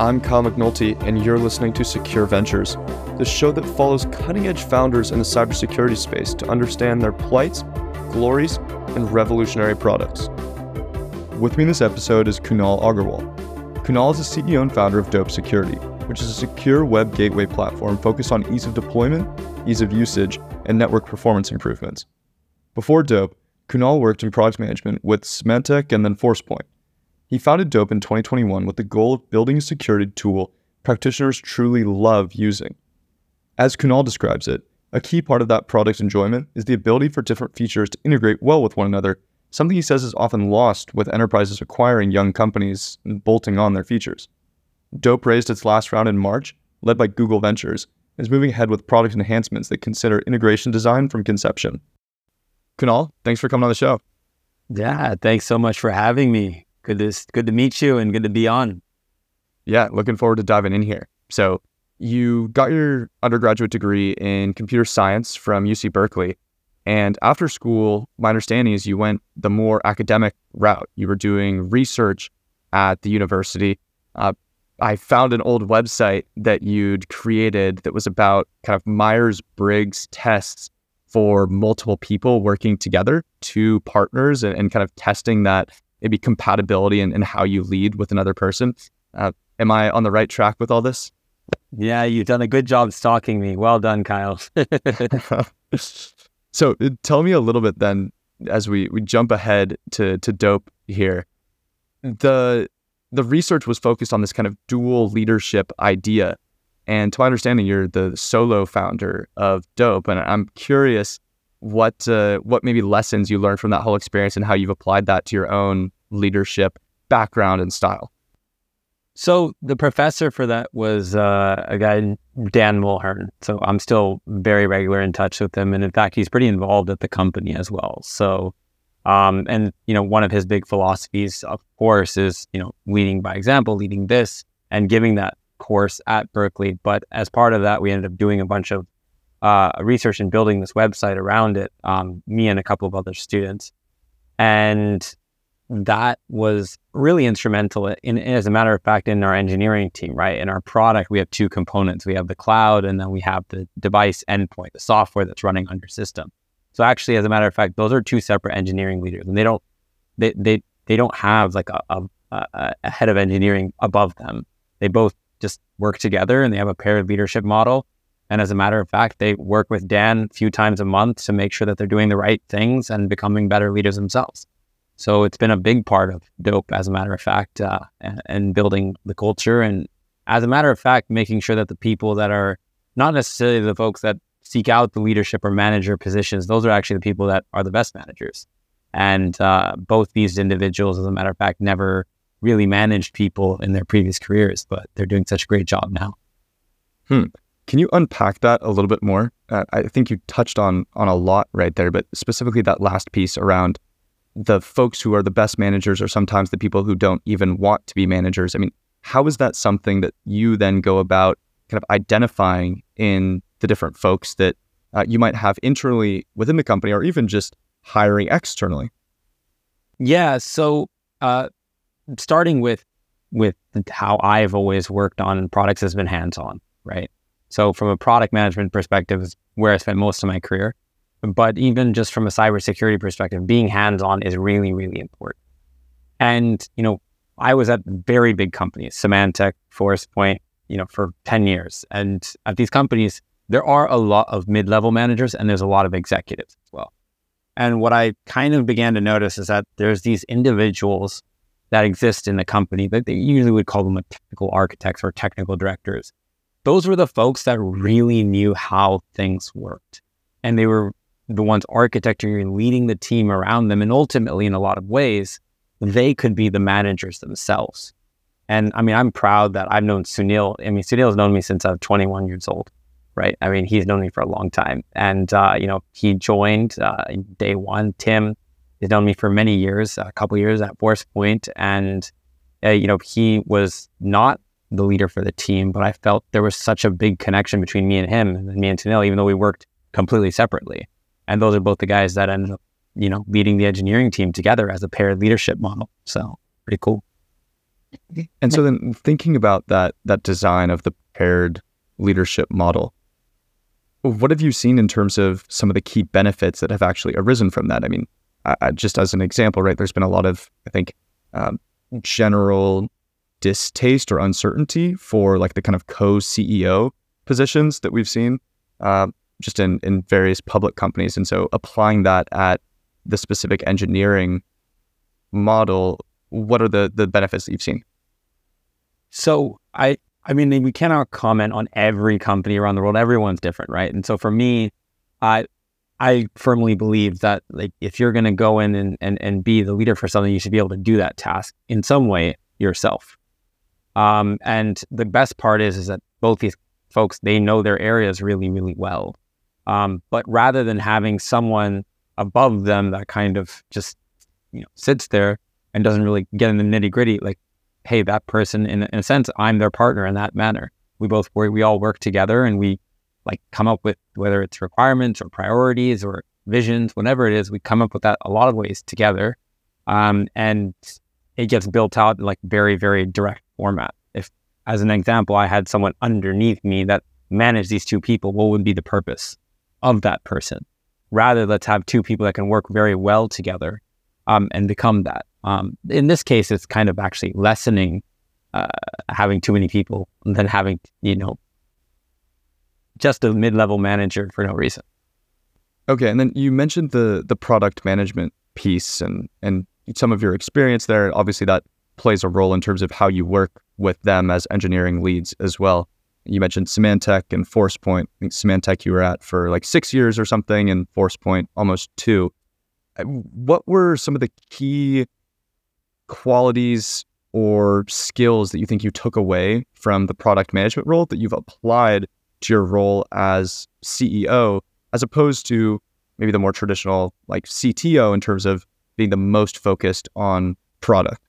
I'm Kyle McNulty, and you're listening to Secure Ventures, the show that follows cutting edge founders in the cybersecurity space to understand their plights, glories, and revolutionary products. With me in this episode is Kunal Agarwal. Kunal is the CEO and founder of Dope Security, which is a secure web gateway platform focused on ease of deployment, ease of usage, and network performance improvements. Before Dope, Kunal worked in product management with Symantec and then Forcepoint. He founded Dope in 2021 with the goal of building a security tool practitioners truly love using. As Kunal describes it, a key part of that product's enjoyment is the ability for different features to integrate well with one another, something he says is often lost with enterprises acquiring young companies and bolting on their features. Dope raised its last round in March, led by Google Ventures, and is moving ahead with product enhancements that consider integration design from conception. Kunal, thanks for coming on the show. Yeah, thanks so much for having me. Good to good to meet you and good to be on. Yeah, looking forward to diving in here. So, you got your undergraduate degree in computer science from UC Berkeley. And after school, my understanding is you went the more academic route. You were doing research at the university. Uh, I found an old website that you'd created that was about kind of Myers Briggs tests for multiple people working together, two partners, and, and kind of testing that maybe compatibility and, and how you lead with another person. Uh, am I on the right track with all this? Yeah, you've done a good job stalking me. Well done, Kyle. so uh, tell me a little bit then as we, we jump ahead to, to dope here. The the research was focused on this kind of dual leadership idea and to my understanding, you're the solo founder of Dope, and I'm curious what uh, what maybe lessons you learned from that whole experience and how you've applied that to your own leadership background and style. So the professor for that was uh, a guy Dan Mulhern. So I'm still very regular in touch with him, and in fact, he's pretty involved at the company as well. So, um, and you know, one of his big philosophies, of course, is you know leading by example, leading this, and giving that course at Berkeley. But as part of that, we ended up doing a bunch of uh, research and building this website around it, um, me and a couple of other students. And that was really instrumental in, as a matter of fact, in our engineering team, right? In our product, we have two components. We have the cloud and then we have the device endpoint, the software that's running on your system. So actually, as a matter of fact, those are two separate engineering leaders and they don't, they, they, they don't have like a, a, a head of engineering above them. They both just work together and they have a paired leadership model. And as a matter of fact, they work with Dan a few times a month to make sure that they're doing the right things and becoming better leaders themselves. So it's been a big part of Dope, as a matter of fact, uh, and building the culture. And as a matter of fact, making sure that the people that are not necessarily the folks that seek out the leadership or manager positions, those are actually the people that are the best managers. And uh, both these individuals, as a matter of fact, never really managed people in their previous careers, but they're doing such a great job now. Hmm. Can you unpack that a little bit more? Uh, I think you touched on on a lot right there, but specifically that last piece around the folks who are the best managers are sometimes the people who don't even want to be managers. I mean, how is that something that you then go about kind of identifying in the different folks that uh, you might have internally within the company or even just hiring externally? Yeah. So uh, starting with with how I've always worked on products has been hands on, right? So from a product management perspective is where I spent most of my career. But even just from a cybersecurity perspective, being hands on is really, really important. And, you know, I was at very big companies, Symantec, Forcepoint, you know, for 10 years. And at these companies, there are a lot of mid level managers and there's a lot of executives as well. And what I kind of began to notice is that there's these individuals that exist in the company that they usually would call them a technical architects or technical directors. Those were the folks that really knew how things worked. And they were the ones architecting and leading the team around them. And ultimately, in a lot of ways, they could be the managers themselves. And I mean, I'm proud that I've known Sunil. I mean, Sunil has known me since I was 21 years old, right? I mean, he's known me for a long time. And, uh, you know, he joined uh, day one. Tim, has known me for many years, a couple years at Forcepoint, and uh, you know he was not the leader for the team, but I felt there was such a big connection between me and him, and me and Tanil, even though we worked completely separately. And those are both the guys that ended up, you know, leading the engineering team together as a paired leadership model. So pretty cool. And so then thinking about that that design of the paired leadership model, what have you seen in terms of some of the key benefits that have actually arisen from that? I mean, I, just as an example, right? There's been a lot of, I think, um, general distaste or uncertainty for like the kind of co-CEO positions that we've seen uh, just in in various public companies, and so applying that at the specific engineering model, what are the the benefits that you've seen? So I I mean we cannot comment on every company around the world. Everyone's different, right? And so for me, I I firmly believe that like if you're gonna go in and, and, and be the leader for something, you should be able to do that task in some way yourself. Um, and the best part is is that both these folks they know their areas really, really well. Um, but rather than having someone above them that kind of just you know sits there and doesn't really get in the nitty gritty, like hey, that person, in, in a sense, I'm their partner in that manner. We both work, we all work together and we like come up with whether it's requirements or priorities or visions, whatever it is, we come up with that a lot of ways together. Um, and it gets built out like very, very direct format. If, as an example, I had someone underneath me that managed these two people, what would be the purpose of that person? Rather, let's have two people that can work very well together um, and become that. Um, in this case, it's kind of actually lessening uh, having too many people than having, you know, just a mid-level manager for no reason. Okay, and then you mentioned the the product management piece and and some of your experience there. Obviously, that plays a role in terms of how you work with them as engineering leads as well. You mentioned Symantec and ForcePoint. I think Symantec you were at for like six years or something, and ForcePoint almost two. Uh, what were some of the key qualities or skills that you think you took away from the product management role that you've applied to your role as CEO, as opposed to maybe the more traditional like CTO in terms of being the most focused on product?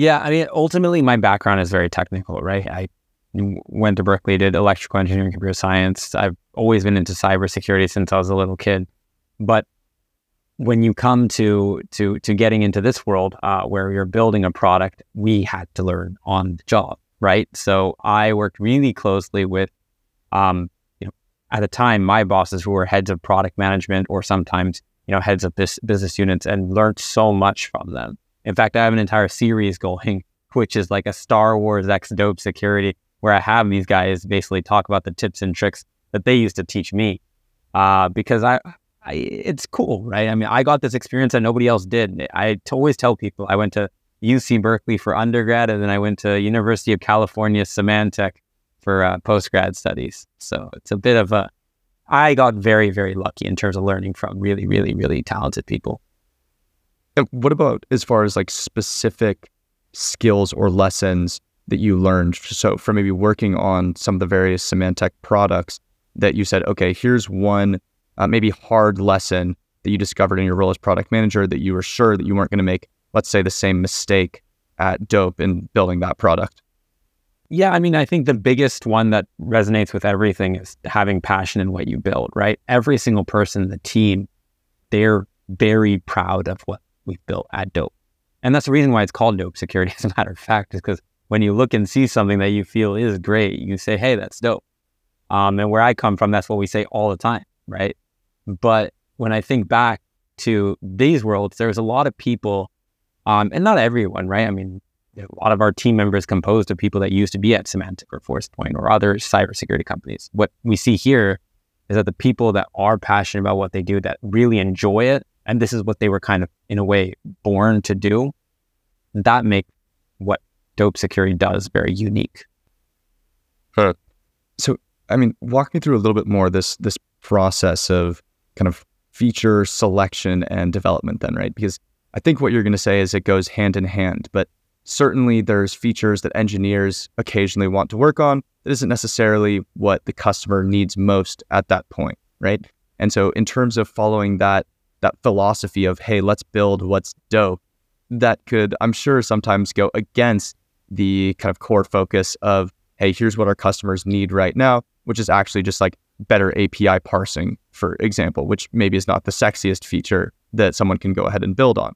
Yeah, I mean, ultimately, my background is very technical, right? I went to Berkeley, did electrical engineering, computer science. I've always been into cybersecurity since I was a little kid. But when you come to to to getting into this world uh, where you're building a product, we had to learn on the job, right? So I worked really closely with, um, you know, at the time my bosses who were heads of product management or sometimes you know heads of business units and learned so much from them. In fact, I have an entire series going, which is like a Star Wars X Dope Security, where I have these guys basically talk about the tips and tricks that they used to teach me, uh, because I I, it's cool, right? I mean, I got this experience that nobody else did. I always tell people I went to UC Berkeley for undergrad, and then I went to University of California Symantec for uh, post grad studies. So it's a bit of a. I got very, very lucky in terms of learning from really, really, really talented people. And what about as far as like specific skills or lessons that you learned? So, from maybe working on some of the various Symantec products that you said, okay, here's one uh, maybe hard lesson that you discovered in your role as product manager that you were sure that you weren't going to make, let's say, the same mistake at Dope in building that product? Yeah, I mean, I think the biggest one that resonates with everything is having passion in what you build, right? Every single person in the team, they're very proud of what we've built at Dope. And that's the reason why it's called Dope Security, as a matter of fact, is because when you look and see something that you feel is great, you say, hey, that's dope. Um, and where I come from, that's what we say all the time, right? But when I think back to these worlds, there's a lot of people, um, and not everyone, right? I mean, a lot of our team members composed of people that used to be at Symantec or ForcePoint or other cybersecurity companies. What we see here is that the people that are passionate about what they do, that really enjoy it, and this is what they were kind of, in a way, born to do, that make what Dope Security does very unique. Huh. So, I mean, walk me through a little bit more this this process of kind of feature selection and development then, right? Because I think what you're going to say is it goes hand in hand, but certainly there's features that engineers occasionally want to work on that isn't necessarily what the customer needs most at that point, right? And so in terms of following that that philosophy of hey, let's build what's dope, that could I'm sure sometimes go against the kind of core focus of hey, here's what our customers need right now, which is actually just like better API parsing, for example, which maybe is not the sexiest feature that someone can go ahead and build on.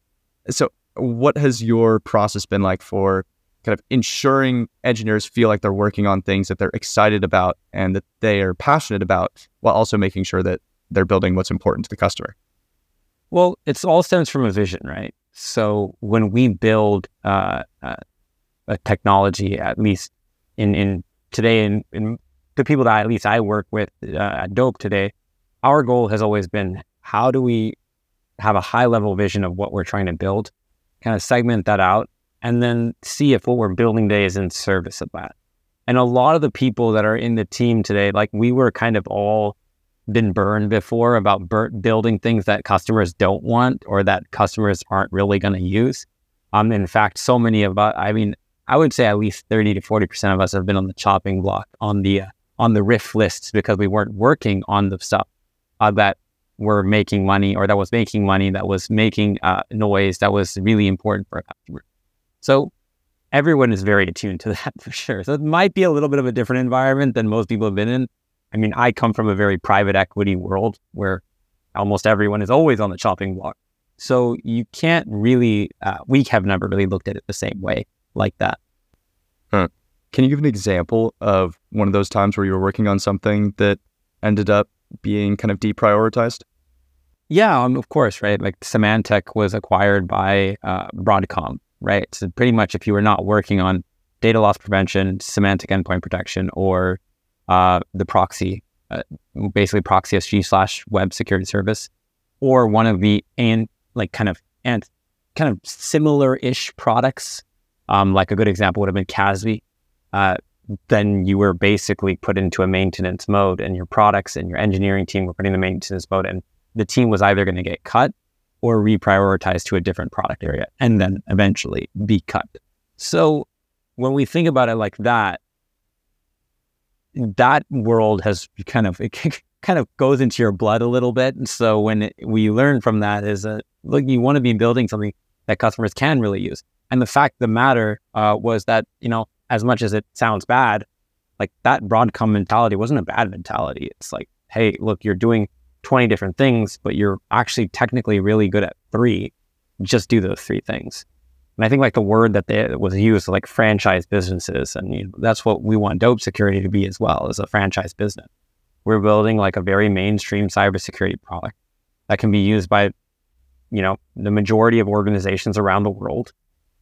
So, what has your process been like for kind of ensuring engineers feel like they're working on things that they're excited about and that they are passionate about while also making sure that they're building what's important to the customer? Well, it's all stems from a vision, right? So when we build uh, uh, a technology, at least in, in today, in, in the people that at least I work with uh, at Dope today, our goal has always been how do we have a high level vision of what we're trying to build, kind of segment that out, and then see if what we're building today is in service of that. And a lot of the people that are in the team today, like we were kind of all been burned before about bur- building things that customers don't want or that customers aren't really going to use. Um, in fact, so many of us, I mean, I would say at least 30 to 40% of us have been on the chopping block on the, uh, on the RIF lists because we weren't working on the stuff uh, that were making money or that was making money, that was making uh, noise, that was really important for a customer. So everyone is very attuned to that for sure. So it might be a little bit of a different environment than most people have been in. I mean, I come from a very private equity world where almost everyone is always on the chopping block. So you can't really, uh, we have never really looked at it the same way like that. Huh. Can you give an example of one of those times where you were working on something that ended up being kind of deprioritized? Yeah, um, of course, right? Like Symantec was acquired by uh, Broadcom right? So pretty much if you were not working on data loss prevention, Symantec endpoint protection, or uh, the proxy, uh, basically proxy SG slash web security service, or one of the and like kind of and kind of similar ish products, um, like a good example would have been CASB. Uh, then you were basically put into a maintenance mode, and your products and your engineering team were put in maintenance mode, and the team was either going to get cut or reprioritized to a different product area and then eventually be cut. So when we think about it like that, that world has kind of it kind of goes into your blood a little bit. And so when it, we learn from that is that look, you want to be building something that customers can really use. And the fact the matter uh, was that you know as much as it sounds bad, like that Broadcom mentality wasn't a bad mentality. It's like, hey, look, you're doing 20 different things, but you're actually technically really good at three, just do those three things. And I think like the word that they, was used, like franchise businesses, and you know, that's what we want Dope Security to be as well, as a franchise business. We're building like a very mainstream cybersecurity product that can be used by, you know, the majority of organizations around the world.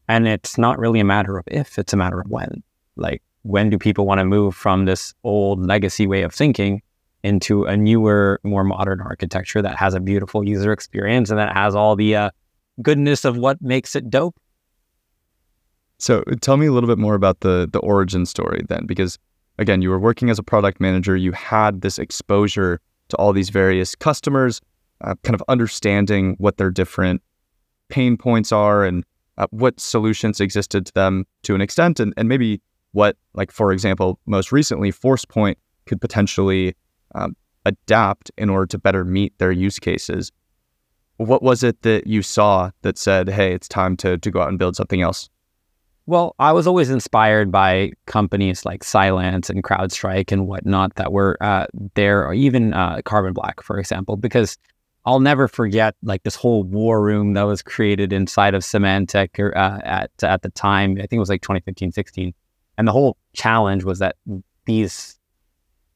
And it's not really a matter of if, it's a matter of when. Like, when do people want to move from this old legacy way of thinking into a newer, more modern architecture that has a beautiful user experience and that has all the uh, goodness of what makes it dope. So tell me a little bit more about the the origin story then, because again, you were working as a product manager, you had this exposure to all these various customers, uh, kind of understanding what their different pain points are and uh, what solutions existed to them to an extent, and, and maybe what, like for example, most recently, ForcePoint could potentially um, adapt in order to better meet their use cases. What was it that you saw that said, "Hey, it's time to to go out and build something else"? Well, I was always inspired by companies like Cylance and CrowdStrike and whatnot that were uh, there, or even uh, Carbon Black, for example, because I'll never forget like this whole war room that was created inside of Symantec uh, at at the time. I think it was like 2015, 16, and the whole challenge was that these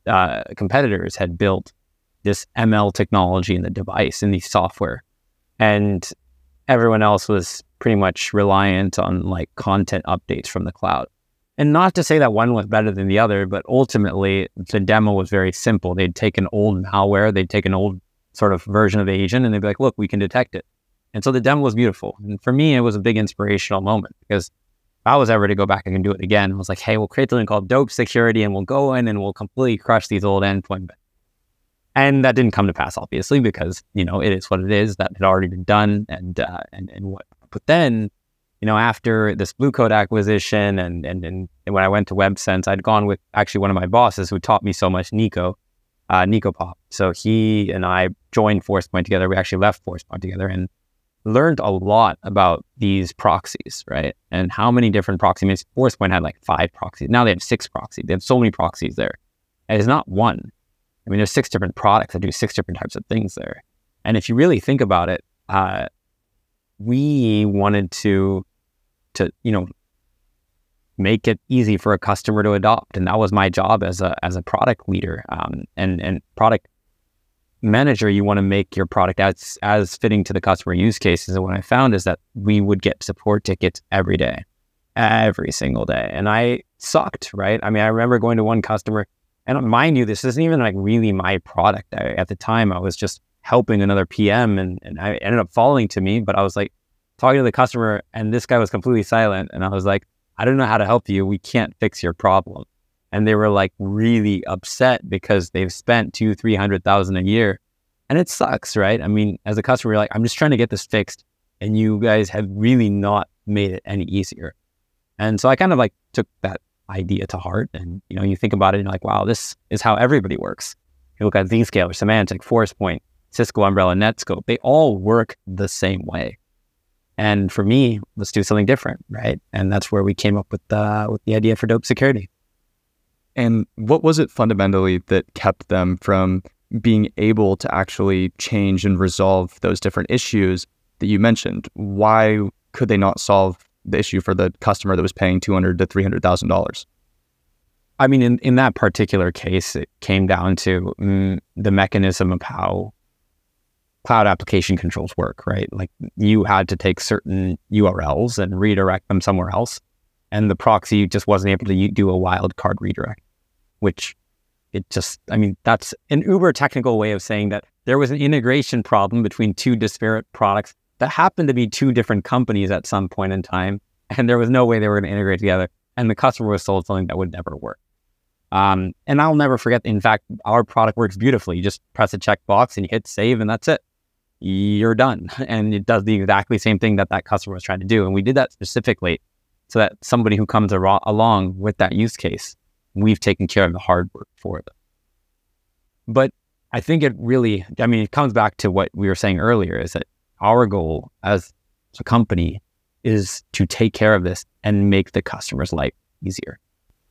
uh, competitors had built this ML technology in the device in the software, and everyone else was pretty much reliant on like content updates from the cloud. And not to say that one was better than the other, but ultimately the demo was very simple. They'd take an old malware, they'd take an old sort of version of the agent, and they'd be like, "Look, we can detect it." And so the demo was beautiful. And for me, it was a big inspirational moment because if I was ever to go back and do it again, I was like, hey, we'll create something called Dope Security and we'll go in and we'll completely crush these old endpoint. And that didn't come to pass, obviously, because you know it is what it is. That had already been done, and uh, and and what. But then, you know, after this Blue Coat acquisition, and and and when I went to WebSense, I'd gone with actually one of my bosses who taught me so much, Nico, uh, Nico Popp. So he and I joined ForcePoint together. We actually left ForcePoint together, and learned a lot about these proxies, right? And how many different proxies. ForcePoint had like five proxies. Now they have six proxies. They have so many proxies there. And it's not one. I mean, there's six different products that do six different types of things there. And if you really think about it, uh, we wanted to, to you know, make it easy for a customer to adopt. And that was my job as a as a product leader um, and and product manager. You want to make your product as as fitting to the customer use cases. And what I found is that we would get support tickets every day, every single day, and I sucked. Right? I mean, I remember going to one customer, and mind you, this isn't even like really my product. I, at the time, I was just helping another PM, and and I ended up falling to me. But I was like talking to the customer, and this guy was completely silent, and I was like I don't know how to help you. We can't fix your problem. And they were like really upset because they've spent two, three hundred thousand a year. And it sucks, right? I mean, as a customer, you're like, I'm just trying to get this fixed. And you guys have really not made it any easier. And so I kind of like took that idea to heart. And, you know, you think about it and you're like, wow, this is how everybody works. You look at Zscaler, Symantec, Forcepoint, Cisco Umbrella, Netskope, they all work the same way. And for me, let's do something different, right? And that's where we came up with the with the idea for Dope Security. And what was it fundamentally that kept them from being able to actually change and resolve those different issues that you mentioned? Why could they not solve the issue for the customer that was paying two hundred to three hundred thousand dollars? I mean, in, in that particular case, it came down to mm, the mechanism of how cloud application controls work, right? Like you had to take certain URLs and redirect them somewhere else. And the proxy just wasn't able to do a wildcard redirect, which it just, I mean, that's an uber technical way of saying that there was an integration problem between two disparate products that happened to be two different companies at some point in time. And there was no way they were going to integrate together. And the customer was sold something that would never work. Um, and I'll never forget. In fact, our product works beautifully. You just press a checkbox and you hit save, and that's it you're done. And it does the exactly same thing that that customer was trying to do. And we did that specifically so that somebody who comes ar- along with that use case, we've taken care of the hard work for them. But I think it really, I mean, it comes back to what we were saying earlier is that our goal as a company is to take care of this and make the customer's life easier.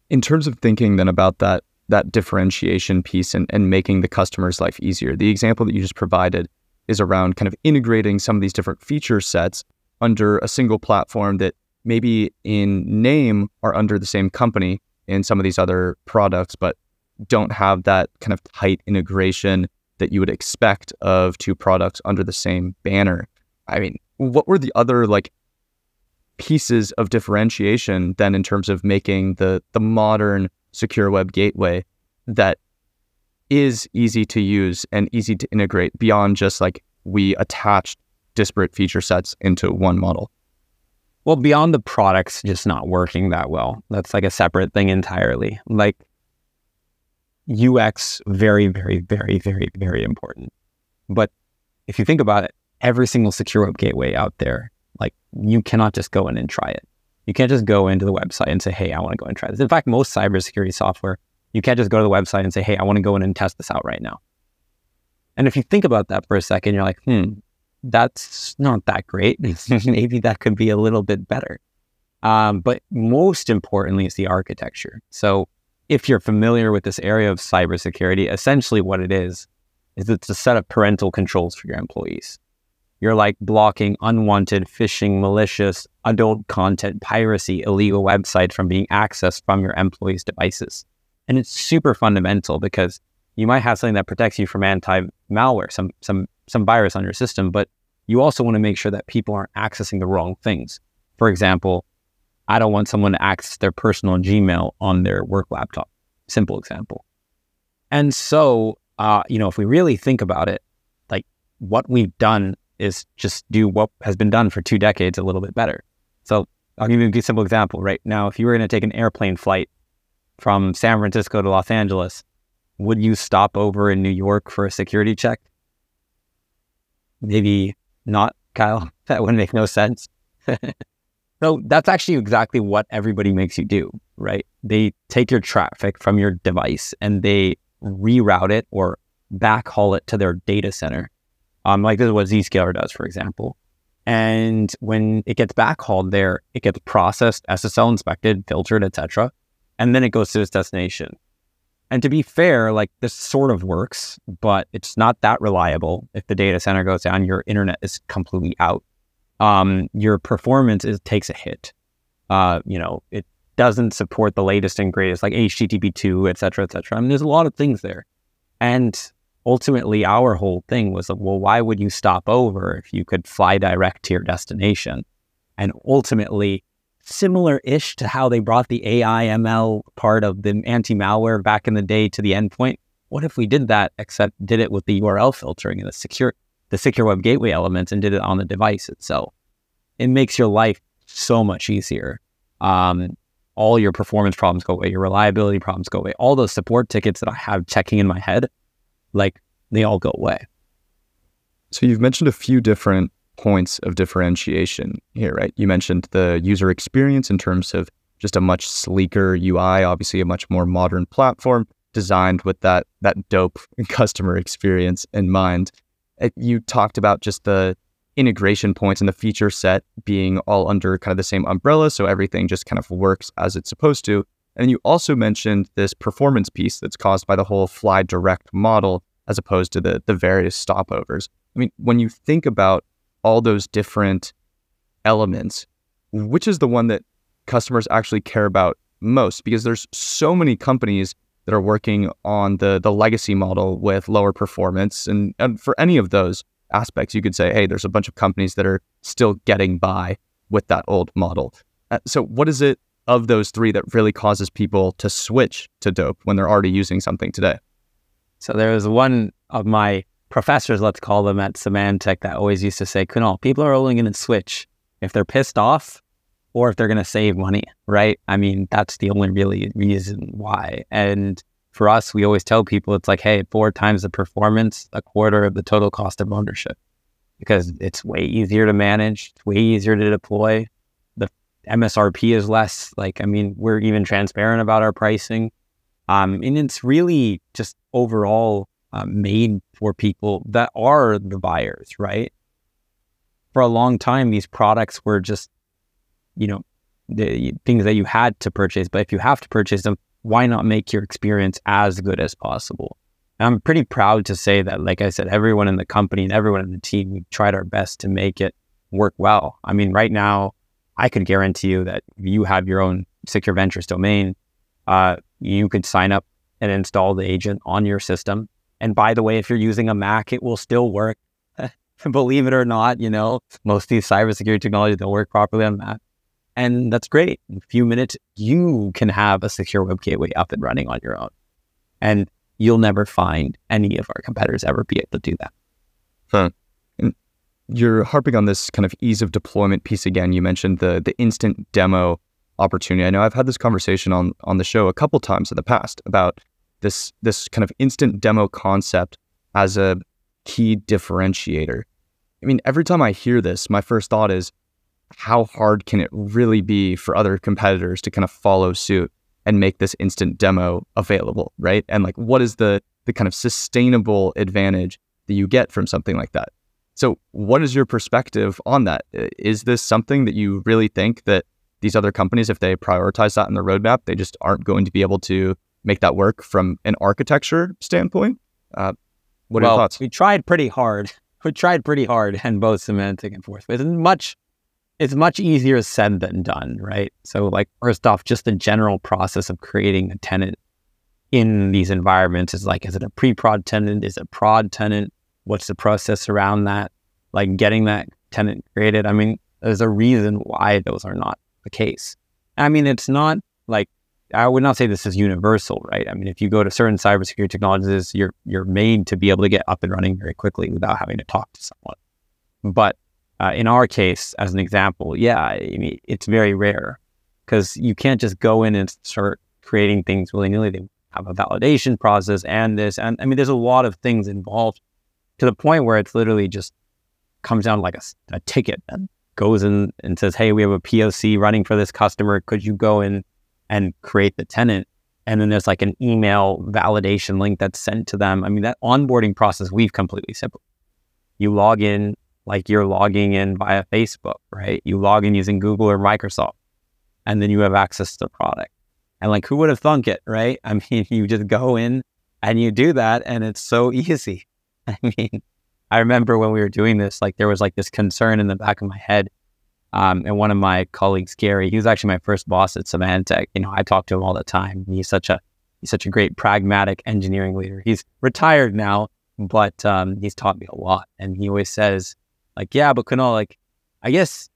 In terms of thinking then about that, that differentiation piece and, and making the customer's life easier, the example that you just provided is around kind of integrating some of these different feature sets under a single platform that maybe in name are under the same company in some of these other products, but don't have that kind of tight integration that you would expect of two products under the same banner. I mean, what were the other like pieces of differentiation then in terms of making the the modern secure web gateway that is easy to use and easy to integrate beyond just like we attached disparate feature sets into one model? Well, beyond the products just not working that well, that's like a separate thing entirely. Like UX, very, very, very, very, very important. But if you think about it, every single secure web gateway out there, like you cannot just go in and try it. You can't just go into the website and say, hey, I want to go and try this. In fact, most cybersecurity software you can't just go to the website and say, hey, I want to go in and test this out right now. And if you think about that for a second, you're like, hmm, that's not that great. Maybe that could be a little bit better. Um, but most importantly, is the architecture. So if you're familiar with this area of cybersecurity, essentially what it is, is it's a set of parental controls for your employees. You're like blocking unwanted, phishing, malicious, adult content, piracy, illegal websites from being accessed from your employees' devices. And it's super fundamental because you might have something that protects you from anti-malware, some some some virus on your system, but you also want to make sure that people aren't accessing the wrong things. For example, I don't want someone to access their personal Gmail on their work laptop. Simple example. And so, uh, you know, if we really think about it, like what we've done is just do what has been done for two decades a little bit better. So I'll give you a simple example. Right now, if you were going to take an airplane flight from San Francisco to Los Angeles, would you stop over in New York for a security check? Maybe not, Kyle. That would make no sense. so that's actually exactly what everybody makes you do, right? They take your traffic from your device and they reroute it or backhaul it to their data center. Um, like this is what Zscaler does, for example. And when it gets backhauled there, it gets processed, SSL inspected, filtered, etc and then it goes to its destination. And to be fair, like this sort of works, but it's not that reliable. If the data center goes down, your internet is completely out. Um, your performance is takes a hit. Uh, you know, it doesn't support the latest and greatest, like HTTP2, et cetera, et cetera. I mean, there's a lot of things there. And ultimately, our whole thing was, like, well, why would you stop over if you could fly direct to your destination? And ultimately, similar ish to how they brought the AI ML part of the anti malware back in the day to the endpoint. What if we did that, except did it with the URL filtering and the secure, the secure web gateway elements and did it on the device itself? It makes your life so much easier. Um, all your performance problems go away, your reliability problems go away, all those support tickets that I have checking in my head, like they all go away. So you've mentioned a few different points of differentiation here, right? You mentioned the user experience in terms of just a much sleeker UI, obviously a much more modern platform designed with that that dope customer experience in mind. Uh, you talked about just the integration points and the feature set being all under kind of the same umbrella. So everything just kind of works as it's supposed to. And you also mentioned this performance piece that's caused by the whole fly direct model as opposed to the, the various stopovers. I mean, when you think about all those different elements, which is the one that customers actually care about most? Because there's so many companies that are working on the the legacy model with lower performance and, and for any of those aspects, you could say, hey, there's a bunch of companies that are still getting by with that old model. Uh, so, what is it of those three that really causes people to switch to dope when they're already using something today? So, there was one of my professors, let's call them at Symantec, that always used to say, Kunal, people are only going to switch if they're pissed off or if they're going to save money, right? I mean, that's the only really reason why. And for us, we always tell people it's like, hey, four times the performance, a quarter of the total cost of ownership, because it's way easier to manage, it's way easier to deploy. The MSRP is less. Like, I mean, we're even transparent about our pricing. Um, and it's really just overall uh, made for people that are the buyers, right? For a long time, these products were just, you know, the things that you had to purchase. But if you have to purchase them, why not make your experience as good as possible? And I'm pretty proud to say that, like I said, everyone in the company and everyone in the team, we tried our best to make it work well. I mean, right now, I could guarantee you that you have your own Secure Ventures domain, uh, you could sign up and install the agent on your system. And by the way, if you're using a Mac, it will still work. Believe it or not, you know, most of these cybersecurity technologies don't work properly on Mac. And that's great. In a few minutes, you can have a secure web gateway up and running on your own. And you'll never find any of our competitors ever be able to do that. Huh. And you're harping on this kind of ease of deployment piece again. You mentioned the the instant demo opportunity. I know I've had this conversation on on the show a couple times in the past about this this kind of instant demo concept as a key differentiator. I mean, every time I hear this, my first thought is how hard can it really be for other competitors to kind of follow suit and make this instant demo available, right? And like, what is the the kind of sustainable advantage that you get from something like that? So, what is your perspective on that? Is this something that you really think that these other companies, if they prioritize that in their roadmap, they just aren't going to be able to make that work from an architecture standpoint? Uh, what are well, your thoughts? We tried pretty hard. We tried pretty hard in both Symantec and Forcepoint. And much it's much easier said than done, right? So, like, first off, just the general process of creating a tenant in these environments is like, is it a pre prod tenant? Is it prod tenant? What's the process around that? Like, getting that tenant created. I mean, there's a reason why those are not the case. I mean, it's not like, I would not say this is universal, right? I mean, if you go to certain cybersecurity technologies, you're you're made to be able to get up and running very quickly without having to talk to someone. But uh, in our case, as an example, yeah, I mean, it's very rare because you can't just go in and start creating things willy nilly. They have a validation process and this, and I mean, there's a lot of things involved to the point where it's literally just comes down like a, a ticket and goes in and says, "Hey, we have a POC running for this customer. Could you go in and create the tenant?" And then there's like an email validation link that's sent to them. I mean, that onboarding process we've completely simple. You log in, like you're logging in via Facebook, right? You log in using Google or Microsoft, and then you have access to the product. And like, who would have thunk it, right? I mean, you just go in and you do that, and it's so easy. I mean, I remember when we were doing this, like there was like this concern in the back of my head Um, and one of my colleagues, Gary, he was actually my first boss at Symantec. You know, I talk to him all the time. He's such a he's such a great pragmatic engineering leader. He's retired now, but um, he's taught me a lot. And he always says, like, yeah, but Kunal, like, I guess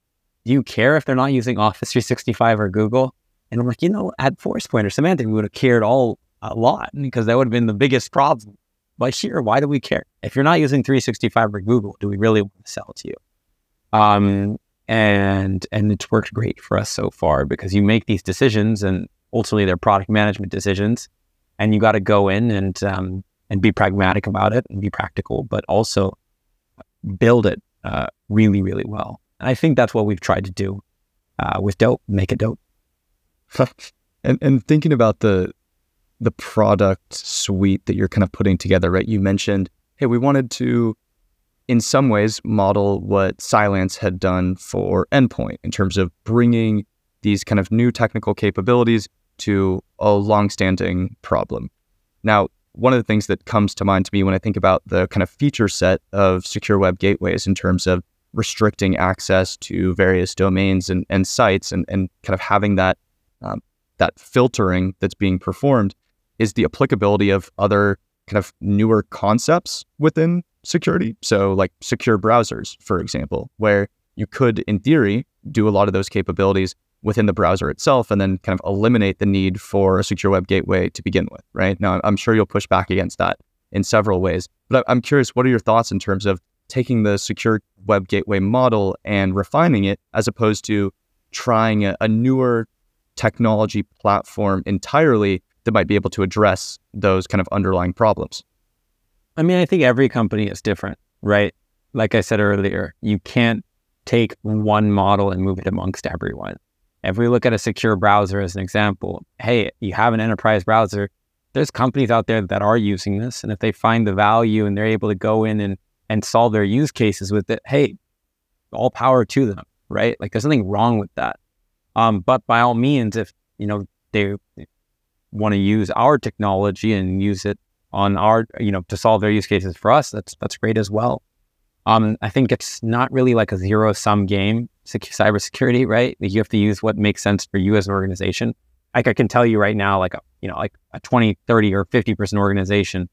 do you care if they're not using Office 365 or Google? And I'm like, you know, at Forcepoint or Symantec, we would have cared all a lot because that would have been the biggest problem. But here, why do we care? If you're not using 365 or Google, do we really want to sell to you? Um, and and it's worked great for us so far because you make these decisions and ultimately they're product management decisions, and you got to go in and um, and be pragmatic about it and be practical, but also build it uh, really really well. And I think that's what we've tried to do uh, with Dope, make it dope. and and thinking about the the product suite that you're kind of putting together, right? You mentioned, hey, we wanted to, in some ways, model what Cylance had done for Endpoint in terms of bringing these kind of new technical capabilities to a longstanding problem. Now, one of the things that comes to mind to me when I think about the kind of feature set of secure web gateways in terms of restricting access to various domains and, and sites and, and kind of having that um, that filtering that's being performed is the applicability of other kind of newer concepts within security. So, like secure browsers, for example, where you could, in theory, do a lot of those capabilities within the browser itself and then kind of eliminate the need for a secure web gateway to begin with, right? Now, I'm sure you'll push back against that in several ways, but I'm curious, what are your thoughts in terms of taking the secure web gateway model and refining it as opposed to trying a, a newer technology platform entirely that might be able to address those kind of underlying problems? I mean, I think every company is different, right? Like I said earlier, you can't take one model and move it amongst everyone. If we look at a secure browser as an example, hey, you have an enterprise browser, there's companies out there that are using this. And if they find the value and they're able to go in and, and solve their use cases with it, hey, all power to them, right? Like there's nothing wrong with that. Um, but by all means, if you know they want to use our technology and use it on our, you know, to solve their use cases for us, that's that's great as well. Um, I think it's not really like a zero sum game, cybersecurity, right? Like you have to use what makes sense for you as an organization. Like I can tell you right now, like a, you know, like a 20, 30 or 50% organization,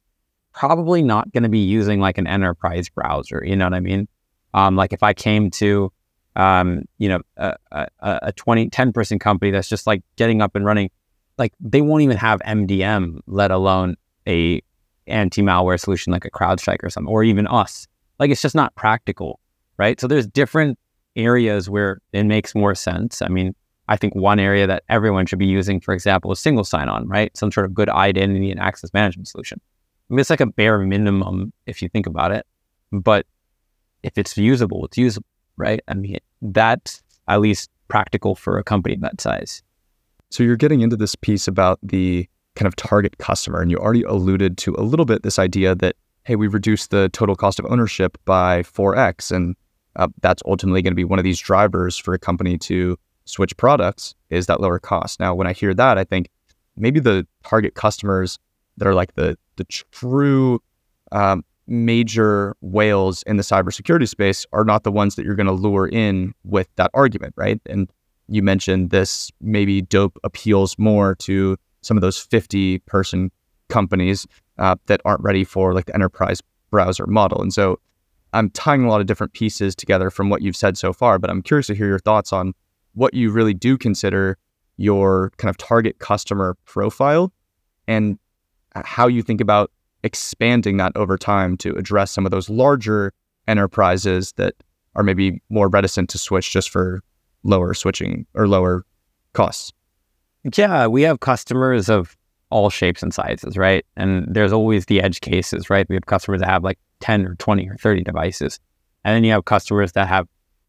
probably not going to be using like an enterprise browser. You know what I mean? Um, like if I came to, um, you know, a, a, a 20, 10 person company that's just like getting up and running like they won't even have MDM, let alone a anti-malware solution like a CrowdStrike or something, or even us. Like it's just not practical, right? So there's different areas where it makes more sense. I mean, I think one area that everyone should be using, for example, is single sign-on, right? Some sort of good identity and access management solution. I mean, it's like a bare minimum if you think about it, but if it's usable, it's usable, right? I mean, that's at least practical for a company that size. So you're getting into this piece about the kind of target customer, and you already alluded to a little bit this idea that, hey, we reduced the total cost of ownership by 4x. And uh, that's ultimately going to be one of these drivers for a company to switch products is that lower cost. Now, when I hear that, I think maybe the target customers that are like the, the true um, major whales in the cybersecurity space are not the ones that you're going to lure in with that argument, right? And you mentioned this maybe dope appeals more to some of those 50 person companies uh, that aren't ready for like the enterprise browser model. And so I'm tying a lot of different pieces together from what you've said so far, but I'm curious to hear your thoughts on what you really do consider your kind of target customer profile and how you think about expanding that over time to address some of those larger enterprises that are maybe more reticent to switch just for lower switching or lower costs? Yeah, we have customers of all shapes and sizes, right? And there's always the edge cases, right? We have customers that have like 10 or 20 or 30 devices. And then you have customers that have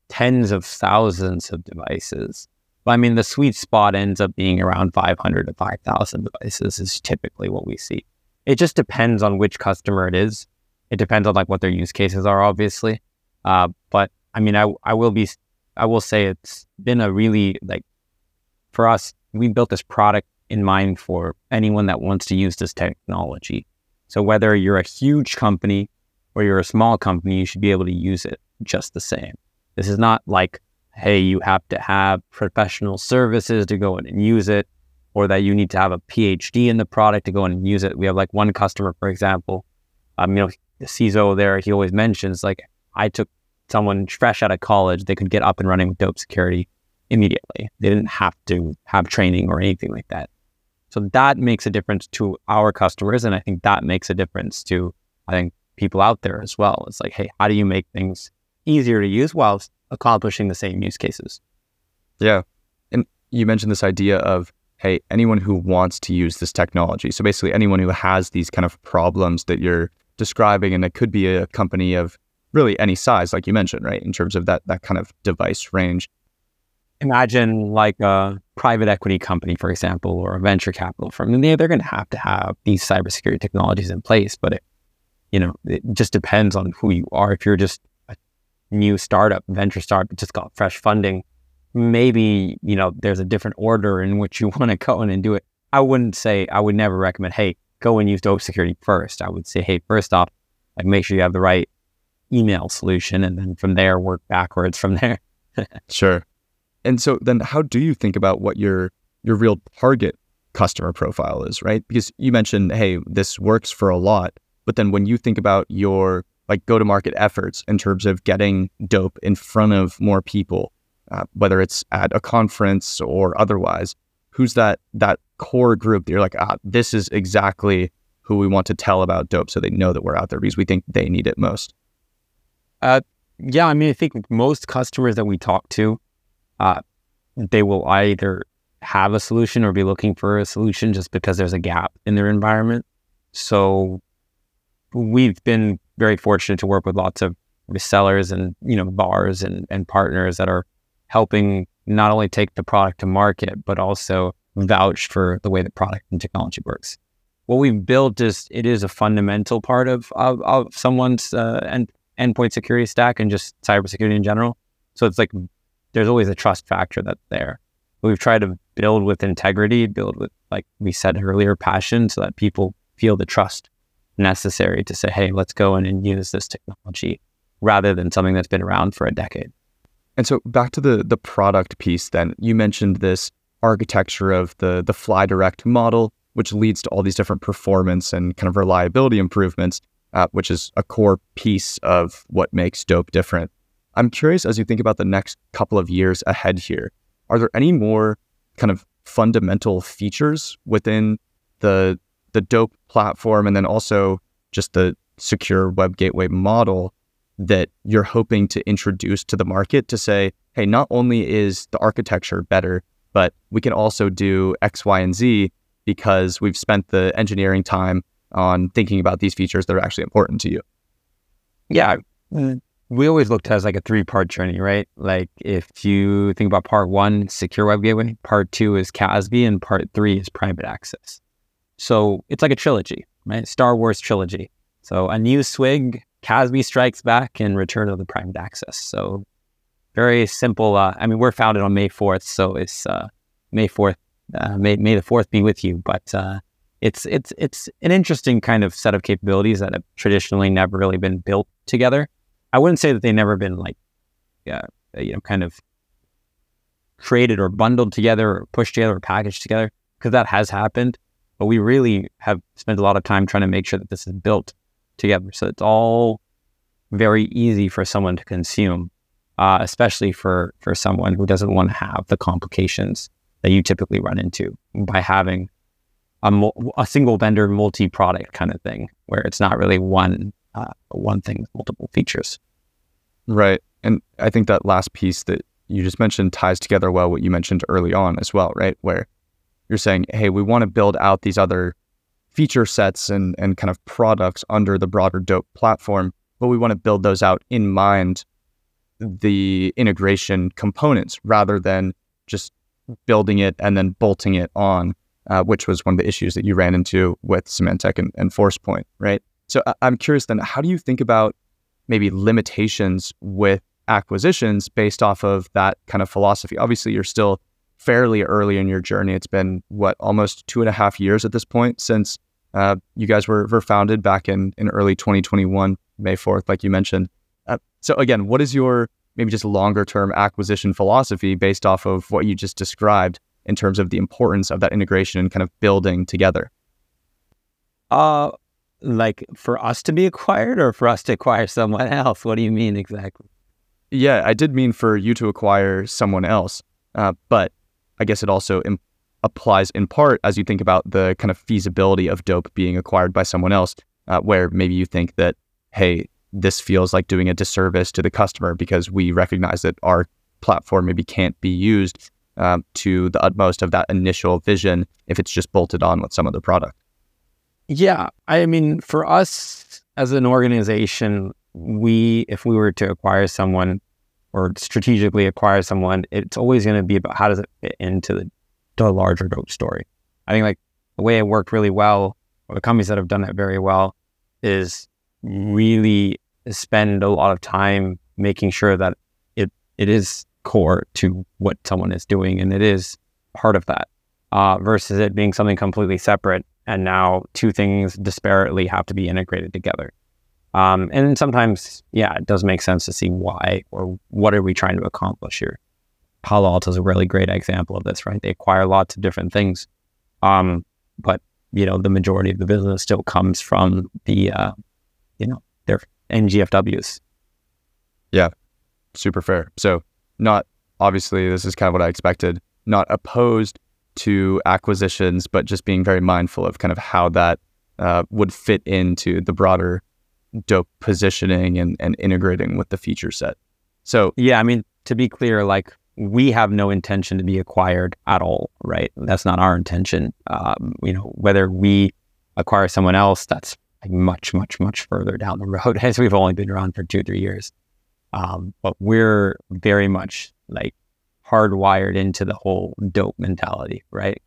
tens of thousands of devices. But I mean, the sweet spot ends up being around 500 to 5,000 devices, is typically what we see. It just depends on which customer it is. It depends on like what their use cases are, obviously. Uh, but I mean, I, I will be I will say it's been a really like for us, we built this product in mind for anyone that wants to use this technology. So whether you're a huge company or you're a small company, you should be able to use it just the same. This is not like hey, you have to have professional services to go in and use it, or that you need to have a PhD in the product to go in and use it. We have like one customer, for example, um, you know, CISO there, he always mentions like, I took someone fresh out of college, they could get up and running with dope security immediately. They didn't have to have training or anything like that. So that makes a difference to our customers. And I think that makes a difference to, I think, people out there as well. It's like, hey, how do you make things easier to use while accomplishing the same use cases? Yeah. And you mentioned this idea of, hey, anyone who wants to use this technology. So basically, anyone who has these kind of problems that you're describing, and it could be a company of really any size, like you mentioned, right? In terms of that that kind of device range imagine like a private equity company, for example, or a venture capital firm. They, they're going to have to have these cybersecurity technologies in place, but it, you know, it just depends on who you are. If you're just a new startup, venture startup, just got fresh funding, maybe, you know, there's a different order in which you want to go in and do it. I wouldn't say, I would never recommend, hey, go and use dope security first. I would say, hey, first off, like make sure you have the right email solution and then from there work backwards from there. sure. And so then how do you think about what your your real target customer profile is, right? Because you mentioned, hey, this works for a lot, but then when you think about your like go to market efforts in terms of getting dope in front of more people, uh, whether it's at a conference or otherwise, who's that that core group that you're like, ah, this is exactly who we want to tell about dope, so they know that we're out there because we think they need it most. Uh, yeah, I mean, I think most customers that we talk to, uh, they will either have a solution or be looking for a solution just because there's a gap in their environment. So we've been very fortunate to work with lots of resellers and you know VARs and, and partners that are helping not only take the product to market but also vouch for the way the product and technology works. What we've built is it is a fundamental part of of, of someone's uh, end, endpoint security stack and just cybersecurity in general. So it's like there's always a trust factor that's there. We've tried to build with integrity, build with, like we said earlier, passion so that people feel the trust necessary to say, hey, let's go in and use this technology rather than something that's been around for a decade. And so back to the the product piece then, you mentioned this architecture of the the fly direct model, which leads to all these different performance and kind of reliability improvements, uh, which is a core piece of what makes Dope different. I'm curious as you think about the next couple of years ahead here, are there any more kind of fundamental features within the the dope platform and then also just the secure web gateway model that you're hoping to introduce to the market to say, hey, not only is the architecture better, but we can also do X, Y, and Z because we've spent the engineering time on thinking about these features that are actually important to you. Yeah, we always looked at as like a three part journey, right? Like if you think about part one, secure web gateway, part two is CASB, and part three is private access. So it's like a trilogy, right? Star Wars trilogy. So a new swig, CASB strikes back, and return of the private access. So very simple. Uh, I mean, we're founded on May 4th, so it's uh, May 4th. Uh, may, may the 4th be with you. But uh, it's, it's, it's an interesting kind of set of capabilities that have traditionally never really been built together. I wouldn't say that they've never been like, uh, you know, kind of created or bundled together or pushed together or packaged together because that has happened. But we really have spent a lot of time trying to make sure that this is built together. So it's all very easy for someone to consume, uh, especially for, for someone who doesn't want to have the complications that you typically run into by having a, a single vendor multi product kind of thing, where it's not really one uh, one thing with multiple features. Right. And I think that last piece that you just mentioned ties together well what you mentioned early on as well, right? Where you're saying, hey, we want to build out these other feature sets and, and kind of products under the broader dope platform, but we want to build those out in mind the integration components rather than just building it and then bolting it on, uh, which was one of the issues that you ran into with Symantec and, and Forcepoint, right? So I'm curious then, how do you think about maybe limitations with acquisitions based off of that kind of philosophy? Obviously, you're still fairly early in your journey. It's been what almost two and a half years at this point since uh, you guys were, were founded back in in early 2021, May 4th, like you mentioned. Uh, so again, what is your maybe just longer term acquisition philosophy based off of what you just described in terms of the importance of that integration and kind of building together? Uh, like for us to be acquired or for us to acquire someone else? What do you mean exactly? Yeah, I did mean for you to acquire someone else, uh, but I guess it also Im- applies in part as you think about the kind of feasibility of dope being acquired by someone else, uh, where maybe you think that, hey, this feels like doing a disservice to the customer because we recognize that our platform maybe can't be used um, to the utmost of that initial vision if it's just bolted on with some other product. Yeah. I mean, for us as an organization, we, if we were to acquire someone or strategically acquire someone, it's always going to be about how does it fit into the, the larger dope story. I think like the way it worked really well, or the companies that have done it very well, is really spend a lot of time making sure that it it is core to what someone is doing and it is part of that uh, versus it being something completely separate and now two things disparately have to be integrated together. Um, and sometimes, yeah, it does make sense to see why or what are we trying to accomplish here. Palo Alto is a really great example of this, right? They acquire lots of different things, um, but you know the majority of the business still comes from the, uh, you know, their NGFWs. Yeah, super fair. So not obviously this is kind of what I expected. Not opposed to acquisitions, but just being very mindful of kind of how that uh, would fit into the broader dope positioning and, and integrating with the feature set. So, yeah, I mean, to be clear, like we have no intention to be acquired at all, right? That's not our intention. Um, you know, whether we acquire someone else, that's much, much, much further down the road as we've only been around for two, three years. Um, but we're very much like hardwired into the whole dope mentality, right?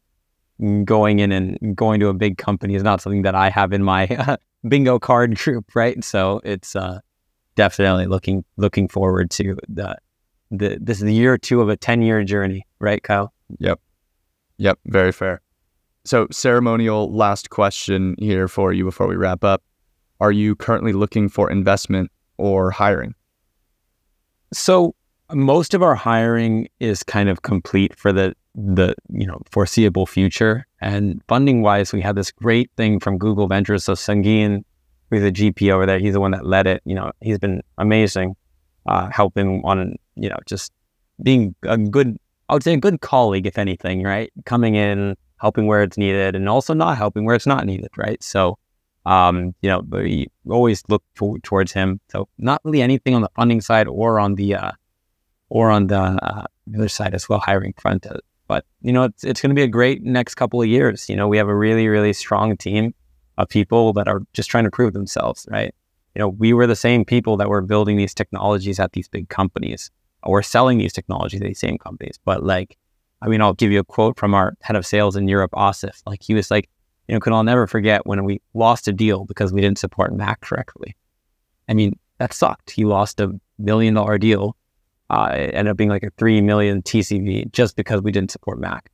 Going in and going to a big company is not something that I have in my bingo card group, right? So it's uh, definitely looking looking forward to the the this is the year two of a ten year journey, right, Kyle? Yep, yep, very fair. So ceremonial last question here for you before we wrap up: Are you currently looking for investment or hiring? So most of our hiring is kind of complete for the the you know foreseeable future. And funding wise, we had this great thing from Google Ventures. So Sangeen, who's a GP over there, he's the one that led it. You know, he's been amazing, uh, helping on you know just being a good, I would say a good colleague, if anything, right? Coming in, helping where it's needed, and also not helping where it's not needed, right? So. Um, you know, we always look to, towards him. So not really anything on the funding side or on the uh, or on the, uh, other side as well, hiring front. But you know, it's it's going to be a great next couple of years. You know, we have a really really strong team of people that are just trying to prove themselves, right? You know, we were the same people that were building these technologies at these big companies or selling these technologies at these same companies. But like, I mean, I'll give you a quote from our head of sales in Europe, Asif. Like he was like, you know, could I'll never forget when we lost a deal because we didn't support Mac correctly. I mean, that sucked. He lost a million dollar deal uh, it ended up being like a 3 million TCV just because we didn't support Mac.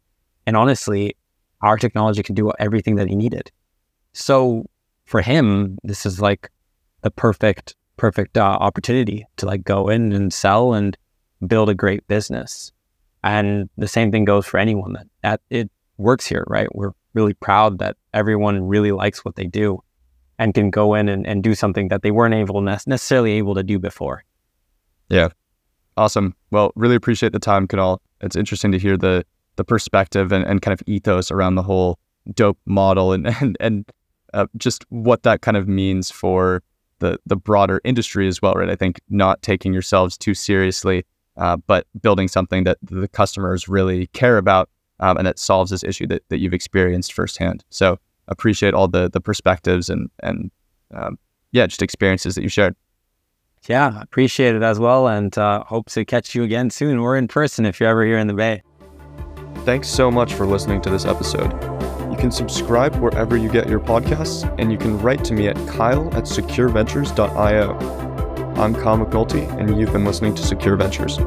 And honestly, our technology can do everything that he needed. So for him, this is like the perfect, perfect uh, opportunity to like go in and sell and build a great business. And the same thing goes for anyone that, that it works here, right? We're really proud that everyone really likes what they do and can go in and, and do something that they weren't able necessarily able to do before. Yeah, Awesome. Well, really appreciate the time, Kunal. It's interesting to hear the the perspective and, and kind of ethos around the whole dope model and and, and uh, just what that kind of means for the the broader industry as well, right? I think not taking yourselves too seriously, uh, but building something that the customers really care about um, and that solves this issue that, that you've experienced firsthand. So appreciate all the the perspectives and and um, yeah, just experiences that you shared. Yeah, appreciate it as well, and uh, hope to catch you again soon or in person if you're ever here in the Bay. Thanks so much for listening to this episode. You can subscribe wherever you get your podcasts, and you can write to me at kyle at secureventures.io. I'm Kyle McNulty, and you've been listening to Secure Ventures.